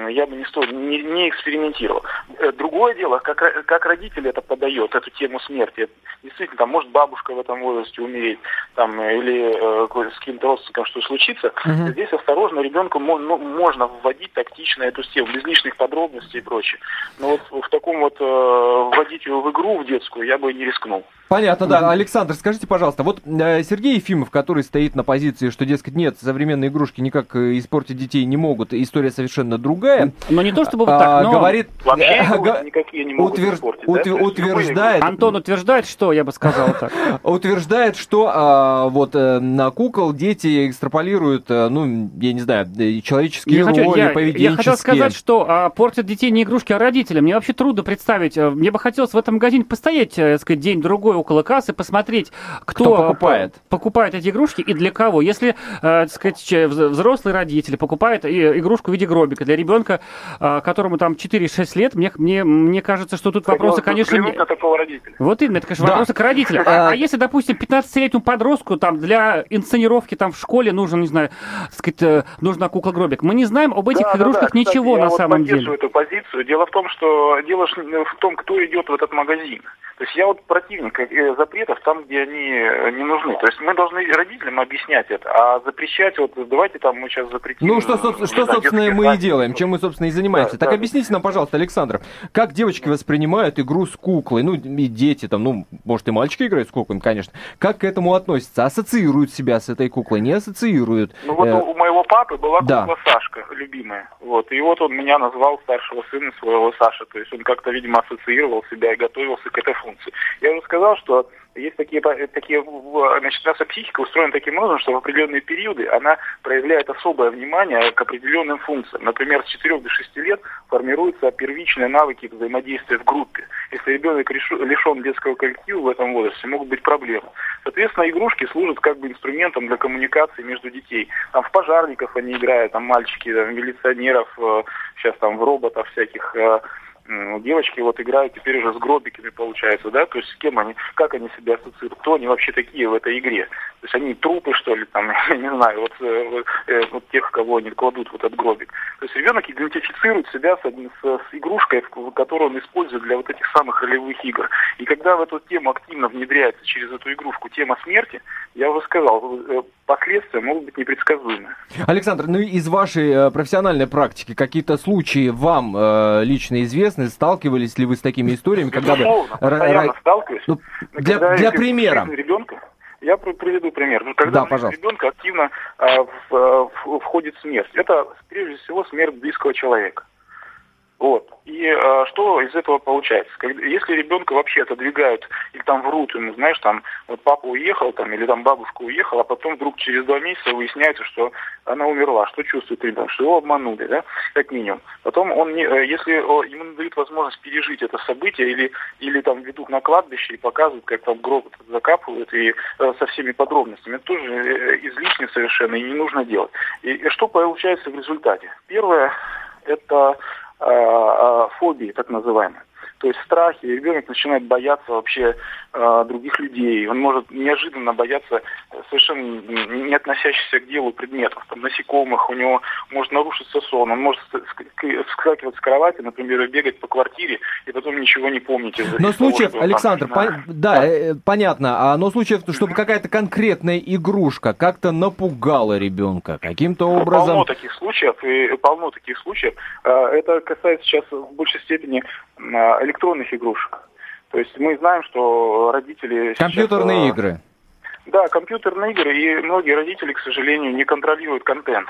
Speaker 4: я бы не, стоил, не, не экспериментировал. Э, другое дело, как, как родители это подает, эту тему смерти. Действительно, там может бабушка в этом возрасте умереть, там, или э, с каким-то родственником что случится. Угу. Здесь осторожно ребенку ну, можно вводить тактично эту тему, без лишних подробностей и прочее. Но вот в таком вот э, вводить его в игру, в детскую, я бы не рискнул.
Speaker 1: Понятно, да. Александр, скажите, пожалуйста, вот э, Сергей Ефимов, который стоит на позиции, что, дескать, нет, современные игрушки никак э, испортить детей не могут, история совершенно другая.
Speaker 3: Но не то чтобы вот так, а, но...
Speaker 1: Говорит,
Speaker 4: Вообще э, никакие не могут утвер... испортить,
Speaker 1: да? утверждает...
Speaker 3: Антон утверждает, что, я бы сказал так?
Speaker 1: Утверждает, что а, вот на кукол дети экстраполируют, ну, я не знаю, человеческие роли, поведенческие.
Speaker 3: Я хотел сказать, что а, портят детей не игрушки, а родители. Мне вообще трудно представить. Мне бы хотелось в этом магазине постоять, так сказать, день-другой около кассы, посмотреть, кто,
Speaker 1: кто покупает.
Speaker 3: покупает эти игрушки и для кого. Если, э, так сказать, взрослые родители покупают игрушку в виде гробика для ребенка, э, которому там 4-6 лет, мне, мне, мне кажется, что тут вопросы, конечно... Не...
Speaker 4: На такого родителя.
Speaker 3: Вот именно, это, конечно, да. вопросы к родителям. А, а если, допустим, 15-летнему подростку там для инсценировки там в школе нужен, не знаю, так сказать, э, нужна кукла-гробик, мы не знаем об этих да, игрушках да, да. ничего Кстати, на
Speaker 4: я
Speaker 3: самом
Speaker 4: вот
Speaker 3: деле.
Speaker 4: эту позицию. Дело в том, что дело в том, кто идет в этот магазин. То есть я вот противник э, запретов там, где они э, не нужны. То есть мы должны родителям объяснять это, а запрещать, вот давайте там мы сейчас запретим.
Speaker 1: Ну что, что, что собственно, мы и делаем, чем мы, собственно, и занимаемся. Да, так да. объясните нам, пожалуйста, Александр, как девочки воспринимают игру с куклой, ну и дети там, ну, может и мальчики играют с куклами, конечно. Как к этому относятся? Ассоциируют себя с этой куклой, не ассоциируют?
Speaker 4: Ну вот э... у моего папы была да. кукла Сашка, любимая. Вот, и вот он меня назвал старшего сына своего Саша. То есть он как-то, видимо, ассоциировал себя и готовился к этой функции. Я уже сказал, что есть такие, такие, значит, наша психика устроена таким образом, что в определенные периоды она проявляет особое внимание к определенным функциям. Например, с 4 до 6 лет формируются первичные навыки взаимодействия в группе. Если ребенок лишен детского коллектива в этом возрасте, могут быть проблемы. Соответственно, игрушки служат как бы инструментом для коммуникации между детей. Там в пожарников они играют, там мальчики, там, милиционеров, э, сейчас там в роботов всяких, э, девочки вот играют теперь уже с гробиками, получается, да, то есть с кем они, как они себя ассоциируют, кто они вообще такие в этой игре. То есть они трупы, что ли, там, я не знаю, вот, э, вот, э, вот тех, кого они кладут в этот гробик. То есть ребенок идентифицирует себя с, с, с игрушкой, которую он использует для вот этих самых ролевых игр. И когда в эту тему активно внедряется через эту игрушку тема смерти, я уже сказал, э, последствия могут быть непредсказуемы.
Speaker 1: Александр, ну из вашей профессиональной практики какие-то случаи вам э, лично известны? Сталкивались ли вы с такими историями, когда бы...
Speaker 4: Постоянно сталкиваюсь.
Speaker 1: Ну, для, для примера.
Speaker 4: Ребенка, я приведу пример. Ну, когда
Speaker 1: да,
Speaker 4: в ребенка активно а, в, а, входит смерть, это прежде всего смерть близкого человека. Вот. И а, что из этого получается? Когда, если ребенка вообще отодвигают или там врут ему, знаешь, там вот папа уехал там или там бабушка уехала, а потом вдруг через два месяца выясняется, что она умерла. Что чувствует ребенок? Что его обманули, да, как минимум. Потом он не, э, если ему дают возможность пережить это событие или, или там ведут на кладбище и показывают, как там гроб закапывают и э, со всеми подробностями, это тоже э, излишне совершенно и не нужно делать. И, и что получается в результате? Первое, это Э, э, фобии, так называемые. То есть страхи, ребенок начинает бояться вообще э, других людей. Он может неожиданно бояться совершенно не относящихся к делу предметов, там, насекомых, у него может нарушиться сон, он может вскакивать с кровати, например, и бегать по квартире, и потом ничего не помнить.
Speaker 1: Но случаев, того, Александр, там, по... да, да, э, понятно, а, но случаев, чтобы какая-то конкретная игрушка как-то напугала ребенка каким-то образом.
Speaker 4: Полно таких случаев, и полно таких случаев. Э, это касается сейчас в большей степени э, электронных игрушек. То есть мы знаем, что родители...
Speaker 1: Компьютерные
Speaker 4: сейчас,
Speaker 1: игры.
Speaker 4: Да, компьютерные игры, и многие родители, к сожалению, не контролируют контент.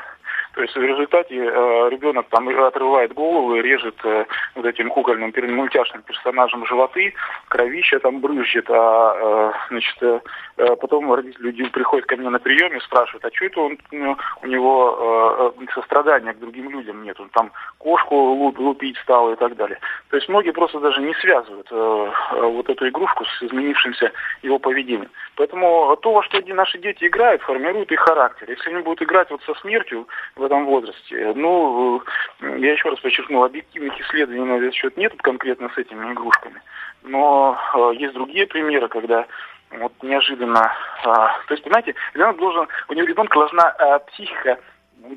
Speaker 4: То есть в результате э, ребенок там отрывает голову и режет э, вот этим кукольным мультяшным персонажем животы, кровища там брызжет, а э, значит, э, э потом родители приходят ко мне на прием и спрашивают, а что это он, ну, у него э, сострадания к другим людям нет, он там кошку луп, лупить стал и так далее. То есть многие просто даже не связывают э, э вот эту игрушку с изменившимся его поведением. Поэтому то, во что наши дети играют, формирует их характер. Если они будут играть вот со смертью, в этом возрасте. Ну, я еще раз подчеркну, объективных исследований на этот счет нет конкретно с этими игрушками. Но э, есть другие примеры, когда вот неожиданно... Э, то есть, понимаете, ребенок должен, у него ребенка должна э, психика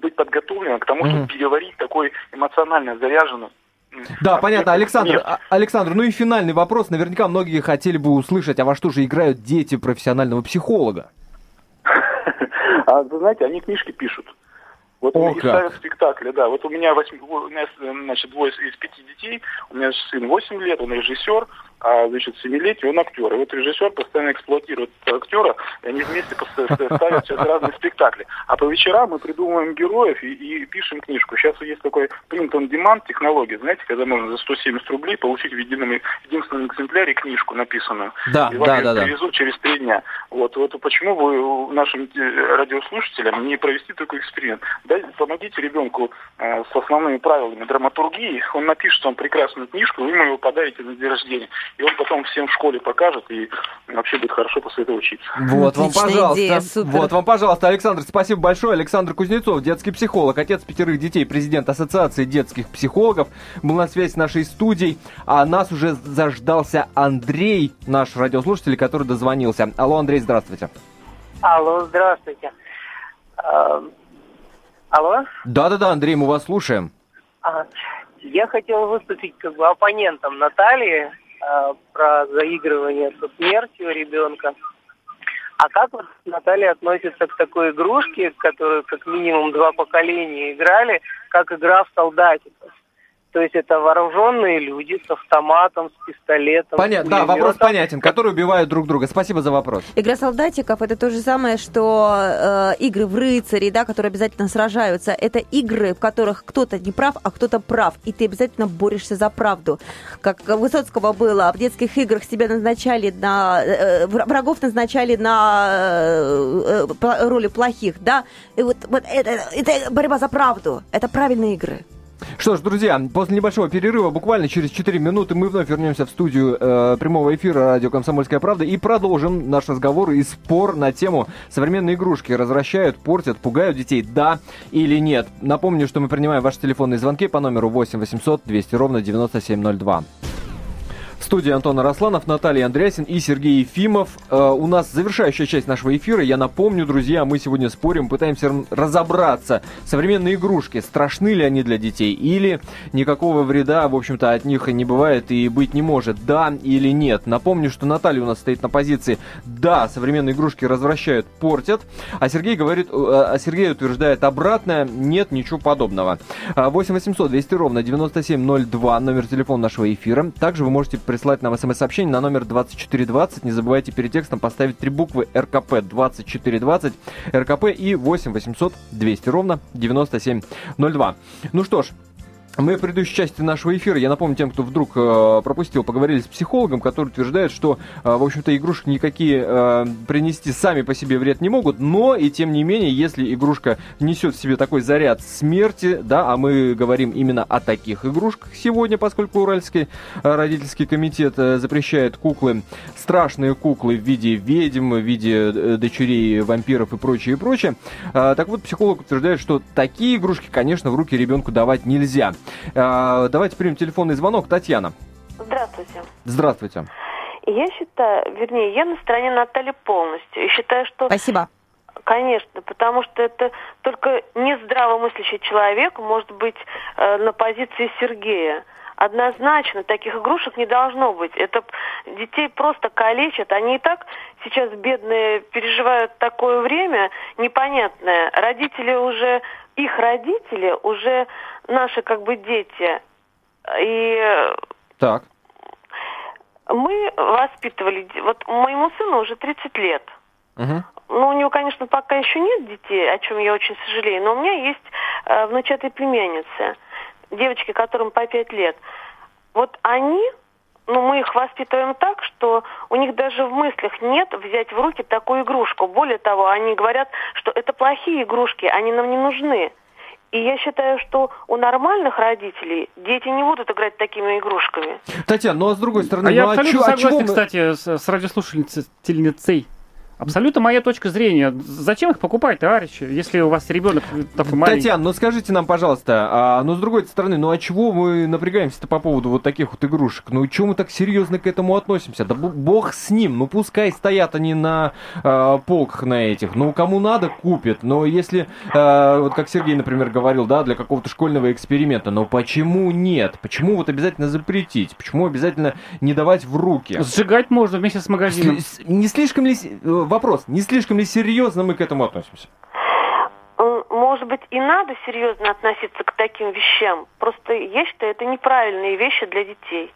Speaker 4: быть подготовлена к тому, mm-hmm. чтобы переварить такой эмоционально заряженный
Speaker 1: да, понятно, Александр, а, Александр, ну и финальный вопрос. Наверняка многие хотели бы услышать, а во что же играют дети профессионального психолога?
Speaker 4: А вы знаете, они книжки пишут. Вот О, и ставят спектакли, да. Вот у меня, восьми, у меня значит, двое из пяти детей, у меня сын 8 лет, он режиссер, а, значит, семилетие он актер. И вот режиссер постоянно эксплуатирует актера, и они вместе ставят сейчас разные спектакли. А по вечерам мы придумываем героев и, и пишем книжку. Сейчас есть такой print on demand технология, знаете, когда можно за 170 рублей получить в едином, единственном экземпляре книжку написанную.
Speaker 1: Да,
Speaker 4: и
Speaker 1: да, да, да.
Speaker 4: привезут через три дня. Вот, вот почему бы нашим радиослушателям не провести такой эксперимент? Да, помогите ребенку э, с основными правилами драматургии, он напишет вам прекрасную книжку, вы ему его подарите на день рождения и он потом всем в школе покажет, и вообще будет хорошо после этого учиться.
Speaker 1: Вот вам, пожалуйста. Идея, Вот вам, пожалуйста, Александр, спасибо большое. Александр Кузнецов, детский психолог, отец пятерых детей, президент Ассоциации детских психологов, был на связи с нашей студией, а нас уже заждался Андрей, наш радиослушатель, который дозвонился. Алло, Андрей, здравствуйте.
Speaker 5: Алло, здравствуйте. А, алло?
Speaker 1: Да-да-да, Андрей, мы вас слушаем.
Speaker 5: Я хотел выступить как бы оппонентом Натальи про заигрывание со смертью ребенка. А как вот Наталья относится к такой игрушке, которую как минимум два поколения играли, как игра в солдатиков? То есть это вооруженные люди с автоматом, с пистолетом.
Speaker 1: Понятно, да, вопрос понятен, которые убивают друг друга. Спасибо за вопрос.
Speaker 2: Игра солдатиков это то же самое, что э, игры в рыцари, да, которые обязательно сражаются. Это игры, в которых кто-то не прав, а кто-то прав, и ты обязательно борешься за правду. Как у Высоцкого было, в детских играх себя назначали на э, врагов назначали на э, э, роли плохих, да. И вот, вот это, это борьба за правду, это правильные игры.
Speaker 1: Что ж, друзья, после небольшого перерыва, буквально через 4 минуты, мы вновь вернемся в студию э, прямого эфира радио «Комсомольская правда» и продолжим наш разговор и спор на тему современные игрушки развращают, портят, пугают детей, да или нет. Напомню, что мы принимаем ваши телефонные звонки по номеру 8 800 200 ровно 9702 студии Антон Арасланов, Наталья Андреасин и Сергей Ефимов. Э, у нас завершающая часть нашего эфира. Я напомню, друзья, мы сегодня спорим, пытаемся разобраться, современные игрушки, страшны ли они для детей или никакого вреда, в общем-то, от них не бывает и быть не может. Да или нет. Напомню, что Наталья у нас стоит на позиции «да, современные игрушки развращают, портят», а Сергей говорит, э, а Сергей утверждает обратное «нет, ничего подобного». 8 800 200 ровно 9702, номер телефона нашего эфира. Также вы можете прислать нам смс-сообщение на номер 2420. Не забывайте перед текстом поставить три буквы РКП 2420, РКП и 8 800 200 ровно 9702. Ну что ж, мы в предыдущей части нашего эфира, я напомню тем, кто вдруг э, пропустил, поговорили с психологом, который утверждает, что, э, в общем-то, игрушки никакие э, принести сами по себе вред не могут, но и тем не менее, если игрушка несет в себе такой заряд смерти, да, а мы говорим именно о таких игрушках сегодня, поскольку Уральский э, родительский комитет э, запрещает куклы, страшные куклы в виде ведьм, в виде э, дочерей вампиров и прочее, и прочее. Так вот, психолог утверждает, что такие игрушки, конечно, в руки ребенку давать нельзя. А, давайте примем телефонный звонок. Татьяна.
Speaker 6: Здравствуйте.
Speaker 1: Здравствуйте.
Speaker 6: Я считаю, вернее, я на стороне Натальи полностью. И считаю, что...
Speaker 2: Спасибо.
Speaker 6: Конечно, потому что это только нездравомыслящий человек может быть э, на позиции Сергея. Однозначно таких игрушек не должно быть. Это детей просто калечат. Они и так сейчас бедные переживают такое время непонятное. Родители уже, их родители уже наши как бы дети. И
Speaker 1: так.
Speaker 6: мы воспитывали, вот моему сыну уже 30 лет.
Speaker 1: Угу.
Speaker 6: Ну, у него, конечно, пока еще нет детей, о чем я очень сожалею, но у меня есть э, внучатые племянницы, девочки, которым по 5 лет. Вот они, ну, мы их воспитываем так, что у них даже в мыслях нет взять в руки такую игрушку. Более того, они говорят, что это плохие игрушки, они нам не нужны. И я считаю, что у нормальных родителей дети не будут играть такими игрушками.
Speaker 1: Татьяна, ну а с другой стороны,
Speaker 3: а
Speaker 1: ну,
Speaker 3: я
Speaker 1: а
Speaker 3: абсолютно
Speaker 1: чё- а
Speaker 3: согласен,
Speaker 1: чего мы-
Speaker 3: кстати, с, с радиослушательницей. Абсолютно моя точка зрения. Зачем их покупать, товарищи, если у вас ребенок такой маленький?
Speaker 1: Татьяна, ну скажите нам, пожалуйста, а, ну с другой стороны, ну а чего мы напрягаемся-то по поводу вот таких вот игрушек? Ну чего мы так серьезно к этому относимся? Да бог с ним, ну пускай стоят они на а, полках на этих, ну кому надо, купит. Но если, а, вот как Сергей, например, говорил, да, для какого-то школьного эксперимента, но почему нет? Почему вот обязательно запретить? Почему обязательно не давать в руки?
Speaker 3: Сжигать можно вместе с магазином.
Speaker 1: С- Не слишком ли, с- э, вопрос, не слишком ли серьезно мы к этому относимся?
Speaker 6: Может быть, и надо серьезно относиться к таким вещам. Просто я считаю, это неправильные вещи для детей.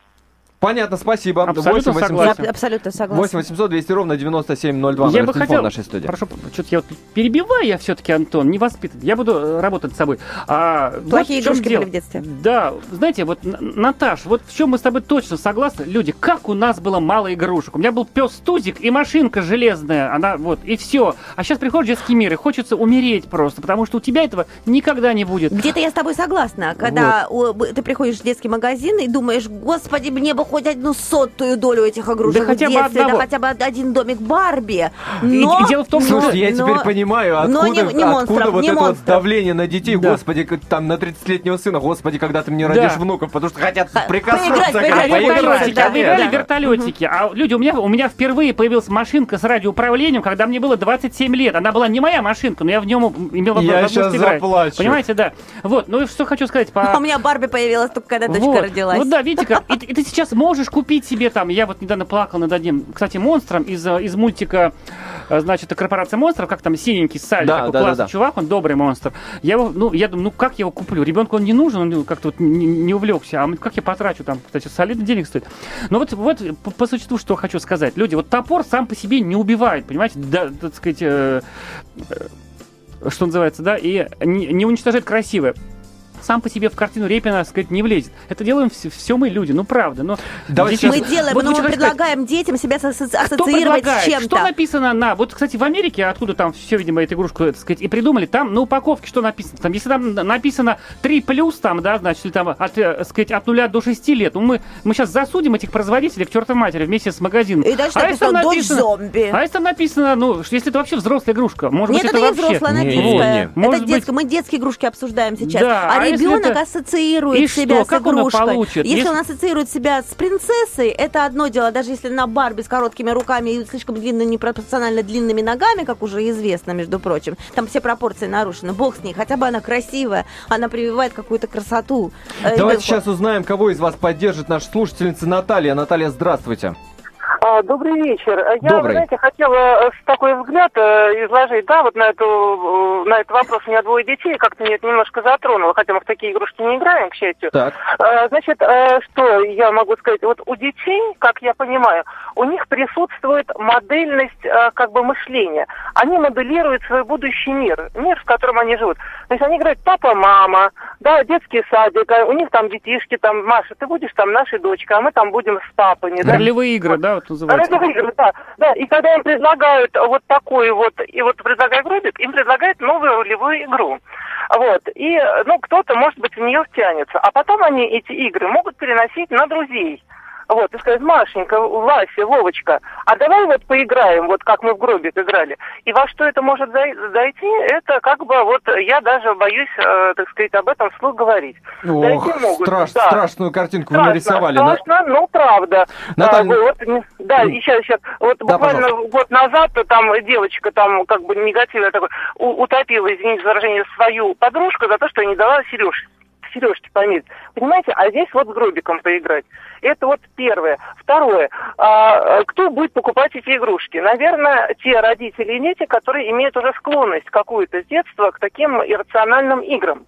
Speaker 1: Понятно, спасибо.
Speaker 3: Абсолютно
Speaker 1: 8
Speaker 3: согласен.
Speaker 1: 800
Speaker 2: Я абсолютно согласна.
Speaker 1: 8 800 200 ровно 9702.
Speaker 3: Я бы хотел,
Speaker 1: нашей студии.
Speaker 3: прошу, что-то я вот перебиваю я все-таки, Антон, не воспитан. Я буду э, работать с собой. А, вот
Speaker 2: Плохие
Speaker 3: в чем
Speaker 2: игрушки
Speaker 3: дело.
Speaker 2: были в детстве.
Speaker 3: Да, знаете, вот, Наташ, вот в чем мы с тобой точно согласны, люди, как у нас было мало игрушек. У меня был пес Тузик и машинка железная, она вот, и все. А сейчас приходит детский мир, и хочется умереть просто, потому что у тебя этого никогда не будет.
Speaker 2: Где-то я с тобой согласна, когда б- ты приходишь в детский магазин и думаешь, господи, мне бы хоть одну сотую долю этих игрушек
Speaker 3: Да хотя
Speaker 2: в
Speaker 3: бы
Speaker 2: детстве,
Speaker 3: одного.
Speaker 2: да хотя бы один домик Барби.
Speaker 3: И-
Speaker 2: Но,
Speaker 3: и дело в том, что-
Speaker 1: Слушайте, я
Speaker 2: но-
Speaker 1: теперь понимаю,
Speaker 2: но
Speaker 1: откуда,
Speaker 2: не- не
Speaker 1: откуда
Speaker 2: монстров,
Speaker 1: вот
Speaker 2: не
Speaker 1: это вот давление на детей,
Speaker 3: Да.
Speaker 1: господи, там на 30-летнего сына, господи, когда ты мне
Speaker 3: Да.
Speaker 1: родишь внуков, потому что хотят прикоснуться
Speaker 2: поиграть,
Speaker 1: к
Speaker 2: поиграть, поиграть,
Speaker 3: Вертолетики,
Speaker 2: да,
Speaker 3: а
Speaker 2: да.
Speaker 3: вертолетики. А люди, у меня, у меня впервые появилась машинка с радиоуправлением, когда мне было 27 лет. Она была не моя машинка, но я в нем имел
Speaker 1: Я
Speaker 3: возможность
Speaker 1: щас
Speaker 3: играть.
Speaker 1: заплачу.
Speaker 3: Понимаете, да. Вот, ну и что хочу сказать по...
Speaker 2: А у меня Барби появилась только когда дочка
Speaker 3: Вот.
Speaker 2: родилась.
Speaker 3: Вот да, видите как, и, и ты сейчас можешь купить себе там, я вот недавно плакал над одним, кстати, монстром из, э, из мультика, э, значит, корпорация монстров, как там синенький Салли,
Speaker 1: Да,
Speaker 3: такой
Speaker 1: да, да,
Speaker 3: классный
Speaker 1: да.
Speaker 3: чувак, он добрый монстр. Я его, ну, я думаю, ну как я его куплю? Ребенку он не нужен, он как-то вот не, не увлекся. А как я потрачу там, кстати, солидно денег стоит. Но вот, вот по, по существу, что хочу сказать. Люди, вот топор сам по себе не убивает, понимаете, да, так сказать, э, э, что называется, да, и не, не уничтожает красивое. Сам по себе в картину Репина, сказать, не влезет. Это делаем все, все мы люди, ну правда. Но
Speaker 1: Давайте
Speaker 3: Сейчас-
Speaker 2: Мы делаем,
Speaker 3: Вот
Speaker 2: но мы
Speaker 3: хочу сказать,
Speaker 2: предлагаем детям себя ассоциировать с
Speaker 3: предлагает? Что
Speaker 2: чем-то.
Speaker 3: написано на... Вот, кстати, в Америке, откуда там все, видимо, эту игрушку, так сказать, и придумали, там на упаковке что написано? Там, если там написано 3 плюс, там, да, значит, или там от, э, сказать, от 0 до 6 лет, ну, мы, мы сейчас засудим этих производителей к чертовой матери вместе с магазином.
Speaker 2: И дальше
Speaker 3: А если там
Speaker 2: написано «Дочь
Speaker 3: написано-
Speaker 2: зомби».
Speaker 3: А если там написано, ну, что если это вообще взрослая игрушка, может
Speaker 2: Нет,
Speaker 3: быть,
Speaker 2: это,
Speaker 3: это,
Speaker 2: не
Speaker 3: вообще...
Speaker 2: взрослая, она
Speaker 1: Не,
Speaker 2: детская.
Speaker 1: не, не.
Speaker 2: Это
Speaker 3: Может быть-
Speaker 2: детская. Мы детские игрушки обсуждаем сейчас.
Speaker 3: Да,
Speaker 2: а
Speaker 3: а
Speaker 2: ребенок
Speaker 3: это-
Speaker 2: ассоциирует
Speaker 3: И
Speaker 2: себя
Speaker 3: что?
Speaker 2: с
Speaker 3: Как он
Speaker 2: игрушкой.
Speaker 3: получит?
Speaker 2: Если
Speaker 3: Если-
Speaker 2: он ассоциирует себя с принцессой, это одно дело. Даже если на Барби с короткими руками и слишком длинными, непропорционально длинными ногами, как уже известно, между прочим, там все пропорции нарушены. Бог с ней. Хотя бы она красивая, она прививает какую-то красоту. э,
Speaker 1: Давайте
Speaker 2: ребенку.
Speaker 1: сейчас узнаем, кого из вас поддержит наша слушательница Наталья. Наталья, здравствуйте.
Speaker 5: А, Добрый вечер. Я,
Speaker 1: Добрый.
Speaker 5: вы знаете, хотела э, с такой взгляд э, изложить, да, вот на, эту, э, на этот вопрос. У меня двое детей, как-то меня это немножко затронуло, хотя мы в такие игрушки не играем, к счастью.
Speaker 1: Так.
Speaker 5: Э, Значит, э, что я могу сказать? Вот у детей, как я понимаю, у них присутствует модельность э, как бы мышления. Они моделируют свой будущий мир, мир, в котором они живут. То есть они говорят, папа, мама, да, детский садик, а у них там детишки, там, Маша, ты будешь там нашей дочкой, а мы там будем с папами, да?
Speaker 3: Ролевые игры, да, вот
Speaker 5: игры, да, да. И когда им предлагают вот такой вот, и вот предлагают Рубик, им предлагают новую ролевую игру. Вот. И, ну, кто-то, может быть, в нее втянется. А потом они эти игры могут переносить на друзей. Вот, и сказать, Машенька, Вася, Вовочка, а давай вот поиграем, вот как мы в гробик играли. И во что это может зай- зайти, это как бы вот я даже боюсь, э, так сказать, об этом вслух говорить.
Speaker 1: Ох,
Speaker 5: могут,
Speaker 1: страш-
Speaker 5: да.
Speaker 1: страшную картинку вы
Speaker 5: Страшно,
Speaker 1: нарисовали. На-
Speaker 5: Страшно, но правда.
Speaker 1: Наталья,
Speaker 5: А, вот, да, и сейчас, сейчас. Вот
Speaker 1: Да,
Speaker 5: буквально год назад там девочка там как бы негативная такой утопила, извините за выражение, свою подружку за то, что не дала сережки сережки померить. Понимаете, а здесь вот с гробиком поиграть. Это вот первое. Второе. А, кто будет покупать эти игрушки? Наверное, те родители и дети, которые имеют уже склонность какую-то с детства к таким иррациональным играм.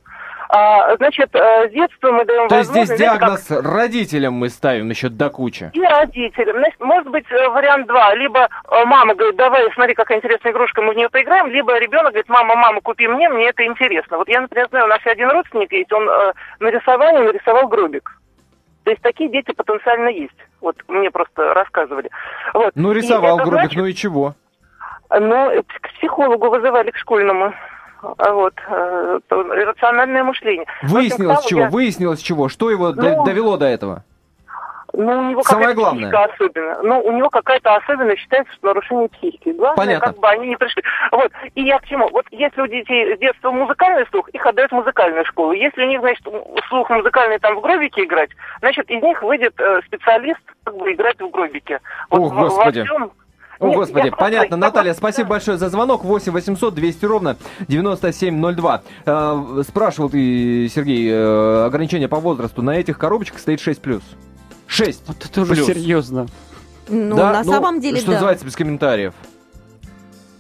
Speaker 5: А, значит, э, с детства мы даем
Speaker 1: То есть здесь
Speaker 5: знаете, как-
Speaker 1: диагноз родителям мы ставим еще до кучи.
Speaker 5: и родителям. Значит, может быть, э, вариант два. Либо э, мама говорит, давай, смотри, какая интересная игрушка, мы в нее поиграем. Либо ребенок говорит, мама, мама, купи мне, мне это интересно. Вот я, например, знаю, у нас один родственник есть, он э, на рисовании нарисовал гробик. То есть такие дети потенциально есть. Вот мне просто рассказывали. Вот.
Speaker 1: Ну, рисовал
Speaker 5: это
Speaker 1: Грубик,
Speaker 5: значит,
Speaker 1: ну и чего?
Speaker 5: ну, к психологу вызывали, к школьному. А Вот, э, то иррациональное мышление. Общем,
Speaker 1: Выяснилось
Speaker 5: стала
Speaker 1: чего?
Speaker 5: я-
Speaker 1: Выяснилось чего? Что его
Speaker 5: Ну,
Speaker 1: довело до этого?
Speaker 5: Ну, у него
Speaker 1: Самое главное.
Speaker 5: особенная. Ну, у него какая-то особенность считается, что нарушение психики. Главное,
Speaker 1: Понятно.
Speaker 5: как бы они не пришли. Вот. И я к чему? Вот если у детей с детства музыкальный слух, их отдают в музыкальную школу. Если у них, значит, слух музыкальный там в гробике играть, значит, из них выйдет э, специалист как бы играть в гробике.
Speaker 1: Ох,
Speaker 5: в- во
Speaker 1: Господи.
Speaker 5: всем-
Speaker 1: О,
Speaker 5: Нет,
Speaker 1: Господи, понятно. Наталья, спасибо большое за звонок. 8 800 200 ровно 9702. Э, спрашивал ты, Сергей, э, ограничение по возрасту. На этих коробочках стоит 6+. 6.
Speaker 3: Вот это уже
Speaker 1: Плюс.
Speaker 3: серьезно.
Speaker 2: Ну,
Speaker 1: Да?
Speaker 2: на
Speaker 1: Ну,
Speaker 2: самом деле,
Speaker 1: Что
Speaker 2: да.
Speaker 1: называется, без комментариев.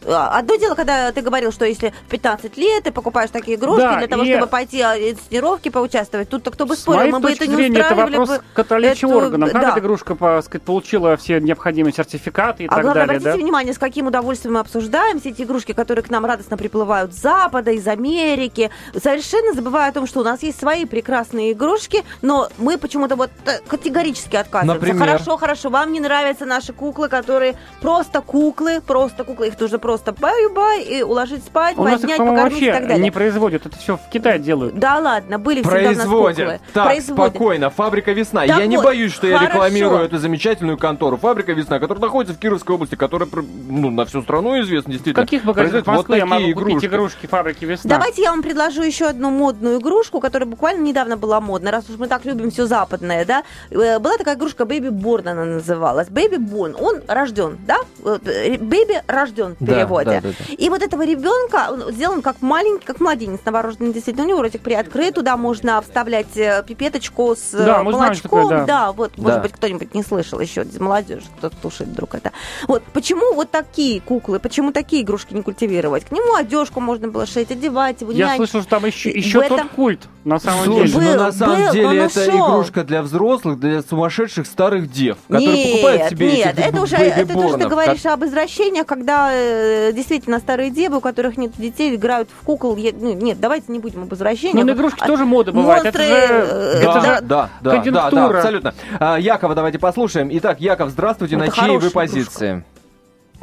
Speaker 2: А, Одно дело, когда ты говорил, что если в 15 лет ты покупаешь такие игрушки
Speaker 3: Да,
Speaker 2: для того,
Speaker 3: и-
Speaker 2: чтобы пойти а, в тренировке поучаствовать, тут-то кто бы спорил, мы бы это не
Speaker 3: зрения, это
Speaker 2: устраивали
Speaker 3: вопрос
Speaker 2: бы.
Speaker 3: к отличию
Speaker 2: эту-
Speaker 3: органам. Как
Speaker 2: да.
Speaker 3: эта игрушка по, сказать, получила все необходимые сертификаты и
Speaker 2: А
Speaker 3: так
Speaker 2: главное,
Speaker 3: далее,
Speaker 2: обратите
Speaker 3: да?
Speaker 2: внимание, с каким удовольствием мы обсуждаем все эти игрушки, которые к нам радостно приплывают с Запада, из Америки, совершенно забывая о том, что у нас есть свои прекрасные игрушки, но мы почему-то вот э, категорически отказываемся.
Speaker 1: Например?
Speaker 2: Хорошо, хорошо, вам не нравятся наши куклы, которые просто куклы, просто куклы, их нужно просто бай-бай и уложить спать,
Speaker 3: У нас их,
Speaker 2: поднять, покормить и
Speaker 3: вообще
Speaker 2: так далее.
Speaker 3: не производят. Это все в Китае делают.
Speaker 2: Да ладно, были всегда у нас
Speaker 1: Производят.
Speaker 2: куклы.
Speaker 1: Так,
Speaker 2: Производят.
Speaker 1: спокойно. Фабрика «Весна».
Speaker 2: Так
Speaker 1: я не
Speaker 2: вот,
Speaker 1: боюсь, что я
Speaker 2: хорошо.
Speaker 1: рекламирую эту замечательную контору. Фабрика «Весна», которая находится в Кировской области, которая ну, на всю страну известна,
Speaker 3: В
Speaker 1: действительно.
Speaker 3: каких магазинах
Speaker 1: Производит вот
Speaker 3: я могу
Speaker 1: такие
Speaker 3: купить
Speaker 1: игрушки.
Speaker 3: игрушки фабрики «Весна»?
Speaker 2: Давайте я вам предложу еще одну модную игрушку, которая буквально недавно была модна, раз уж мы так любим все западное, да. Э, Была такая игрушка Baby Born, она называлась. Baby Born, он рожден, да? Э, Baby рожден в
Speaker 1: Да.
Speaker 2: Переводе.
Speaker 1: да, да, да.
Speaker 2: И вот этого ребенка он сделан как маленький, как младенец новорожденный, действительно. У него ротик приоткрыт, туда можно вставлять э, пипеточку с э,
Speaker 3: Да, мы знаем, что
Speaker 2: молочком.
Speaker 3: такое, да.
Speaker 2: вот,
Speaker 1: Да.
Speaker 2: может быть, кто-нибудь не слышал еще из молодежи, кто слушает вдруг это. Вот, почему вот такие куклы, почему такие игрушки не культивировать? К нему одежку можно было шить, одевать его,
Speaker 3: Я
Speaker 2: нянь.
Speaker 3: слышал, что там еще, еще
Speaker 2: этом-
Speaker 3: тот культ, на самом
Speaker 1: Слушай,
Speaker 3: деле.
Speaker 2: Был,
Speaker 1: ну на самом
Speaker 2: был,
Speaker 1: деле это
Speaker 2: ушел.
Speaker 1: игрушка для взрослых, для сумасшедших старых дев, которые
Speaker 2: нет,
Speaker 1: покупают себе
Speaker 2: нет, это уже, это уже ты
Speaker 1: бэйби-борнов,
Speaker 2: говоришь об извращениях, когда э, действительно старые девы, у которых нет детей, играют в кукол. Я- ну, нет, давайте не будем об извращениях.
Speaker 3: Ну, на игрушки
Speaker 2: А-
Speaker 3: тоже мода бывает. Это
Speaker 2: монстры,
Speaker 3: же,
Speaker 2: э,
Speaker 3: это
Speaker 1: да,
Speaker 3: же
Speaker 1: да, да, да, да, абсолютно. А, Якова давайте послушаем. Итак, Яков, здравствуйте.
Speaker 2: Это
Speaker 1: На чьей вы позиции?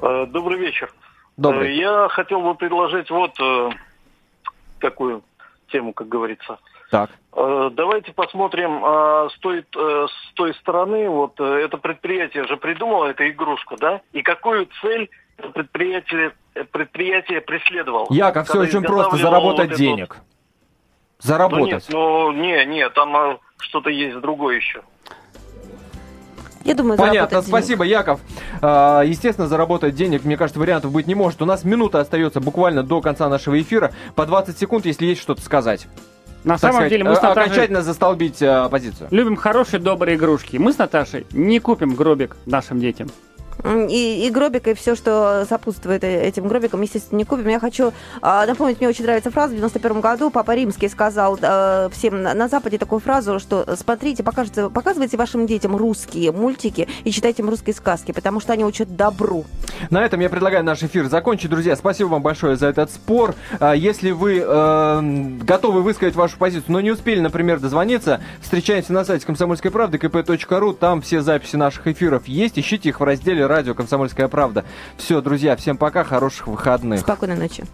Speaker 7: Э, Добрый вечер.
Speaker 1: Добрый.
Speaker 7: Э, Я хотел бы предложить вот э, такую тему, как говорится.
Speaker 1: Так.
Speaker 7: Э, Давайте посмотрим э, с той, э, с той стороны. Вот э, это предприятие же придумало эту игрушку, да? И какую цель это предприятие, э, предприятие преследовало?
Speaker 1: Яков, все
Speaker 7: Когда
Speaker 1: очень просто. Заработать
Speaker 7: вот
Speaker 1: денег.
Speaker 7: вот- Ну
Speaker 1: Заработать.
Speaker 7: нет, ну не, не, там э, что-то есть другое еще.
Speaker 2: Я думаю,
Speaker 1: Понятно,
Speaker 2: денег.
Speaker 1: спасибо, Яков. А, Естественно, заработать денег, мне кажется, вариантов быть не может. У нас минута остается буквально до конца нашего эфира. По 20 секунд, если есть что-то сказать.
Speaker 3: На
Speaker 1: Так
Speaker 3: самом
Speaker 1: сказать,
Speaker 3: деле мы с
Speaker 1: э,
Speaker 3: Наташей
Speaker 1: окончательно застолбить э, позицию.
Speaker 3: любим хорошие, добрые игрушки. Мы с Наташей не купим гробик нашим детям.
Speaker 2: И, и гробик, и все, что сопутствует э- этим гробикам, естественно, не купим. Я хочу а, напомнить, мне очень нравится фраза. В 91 году Папа Римский сказал э, всем на, на Западе такую фразу, что смотрите, покажите, показывайте вашим детям русские мультики и читайте им русские сказки, потому что они учат добру.
Speaker 1: На этом я предлагаю наш эфир закончить, друзья. Спасибо вам большое за этот спор. А, Если вы э, готовы высказать вашу позицию, но не успели, например, дозвониться, встречаемся на сайте комсомольской правды kp.ru. Там все записи наших эфиров есть. Ищите их в разделе радио «Комсомольская правда». Все, друзья, всем пока, хороших выходных.
Speaker 2: Спокойной ночи.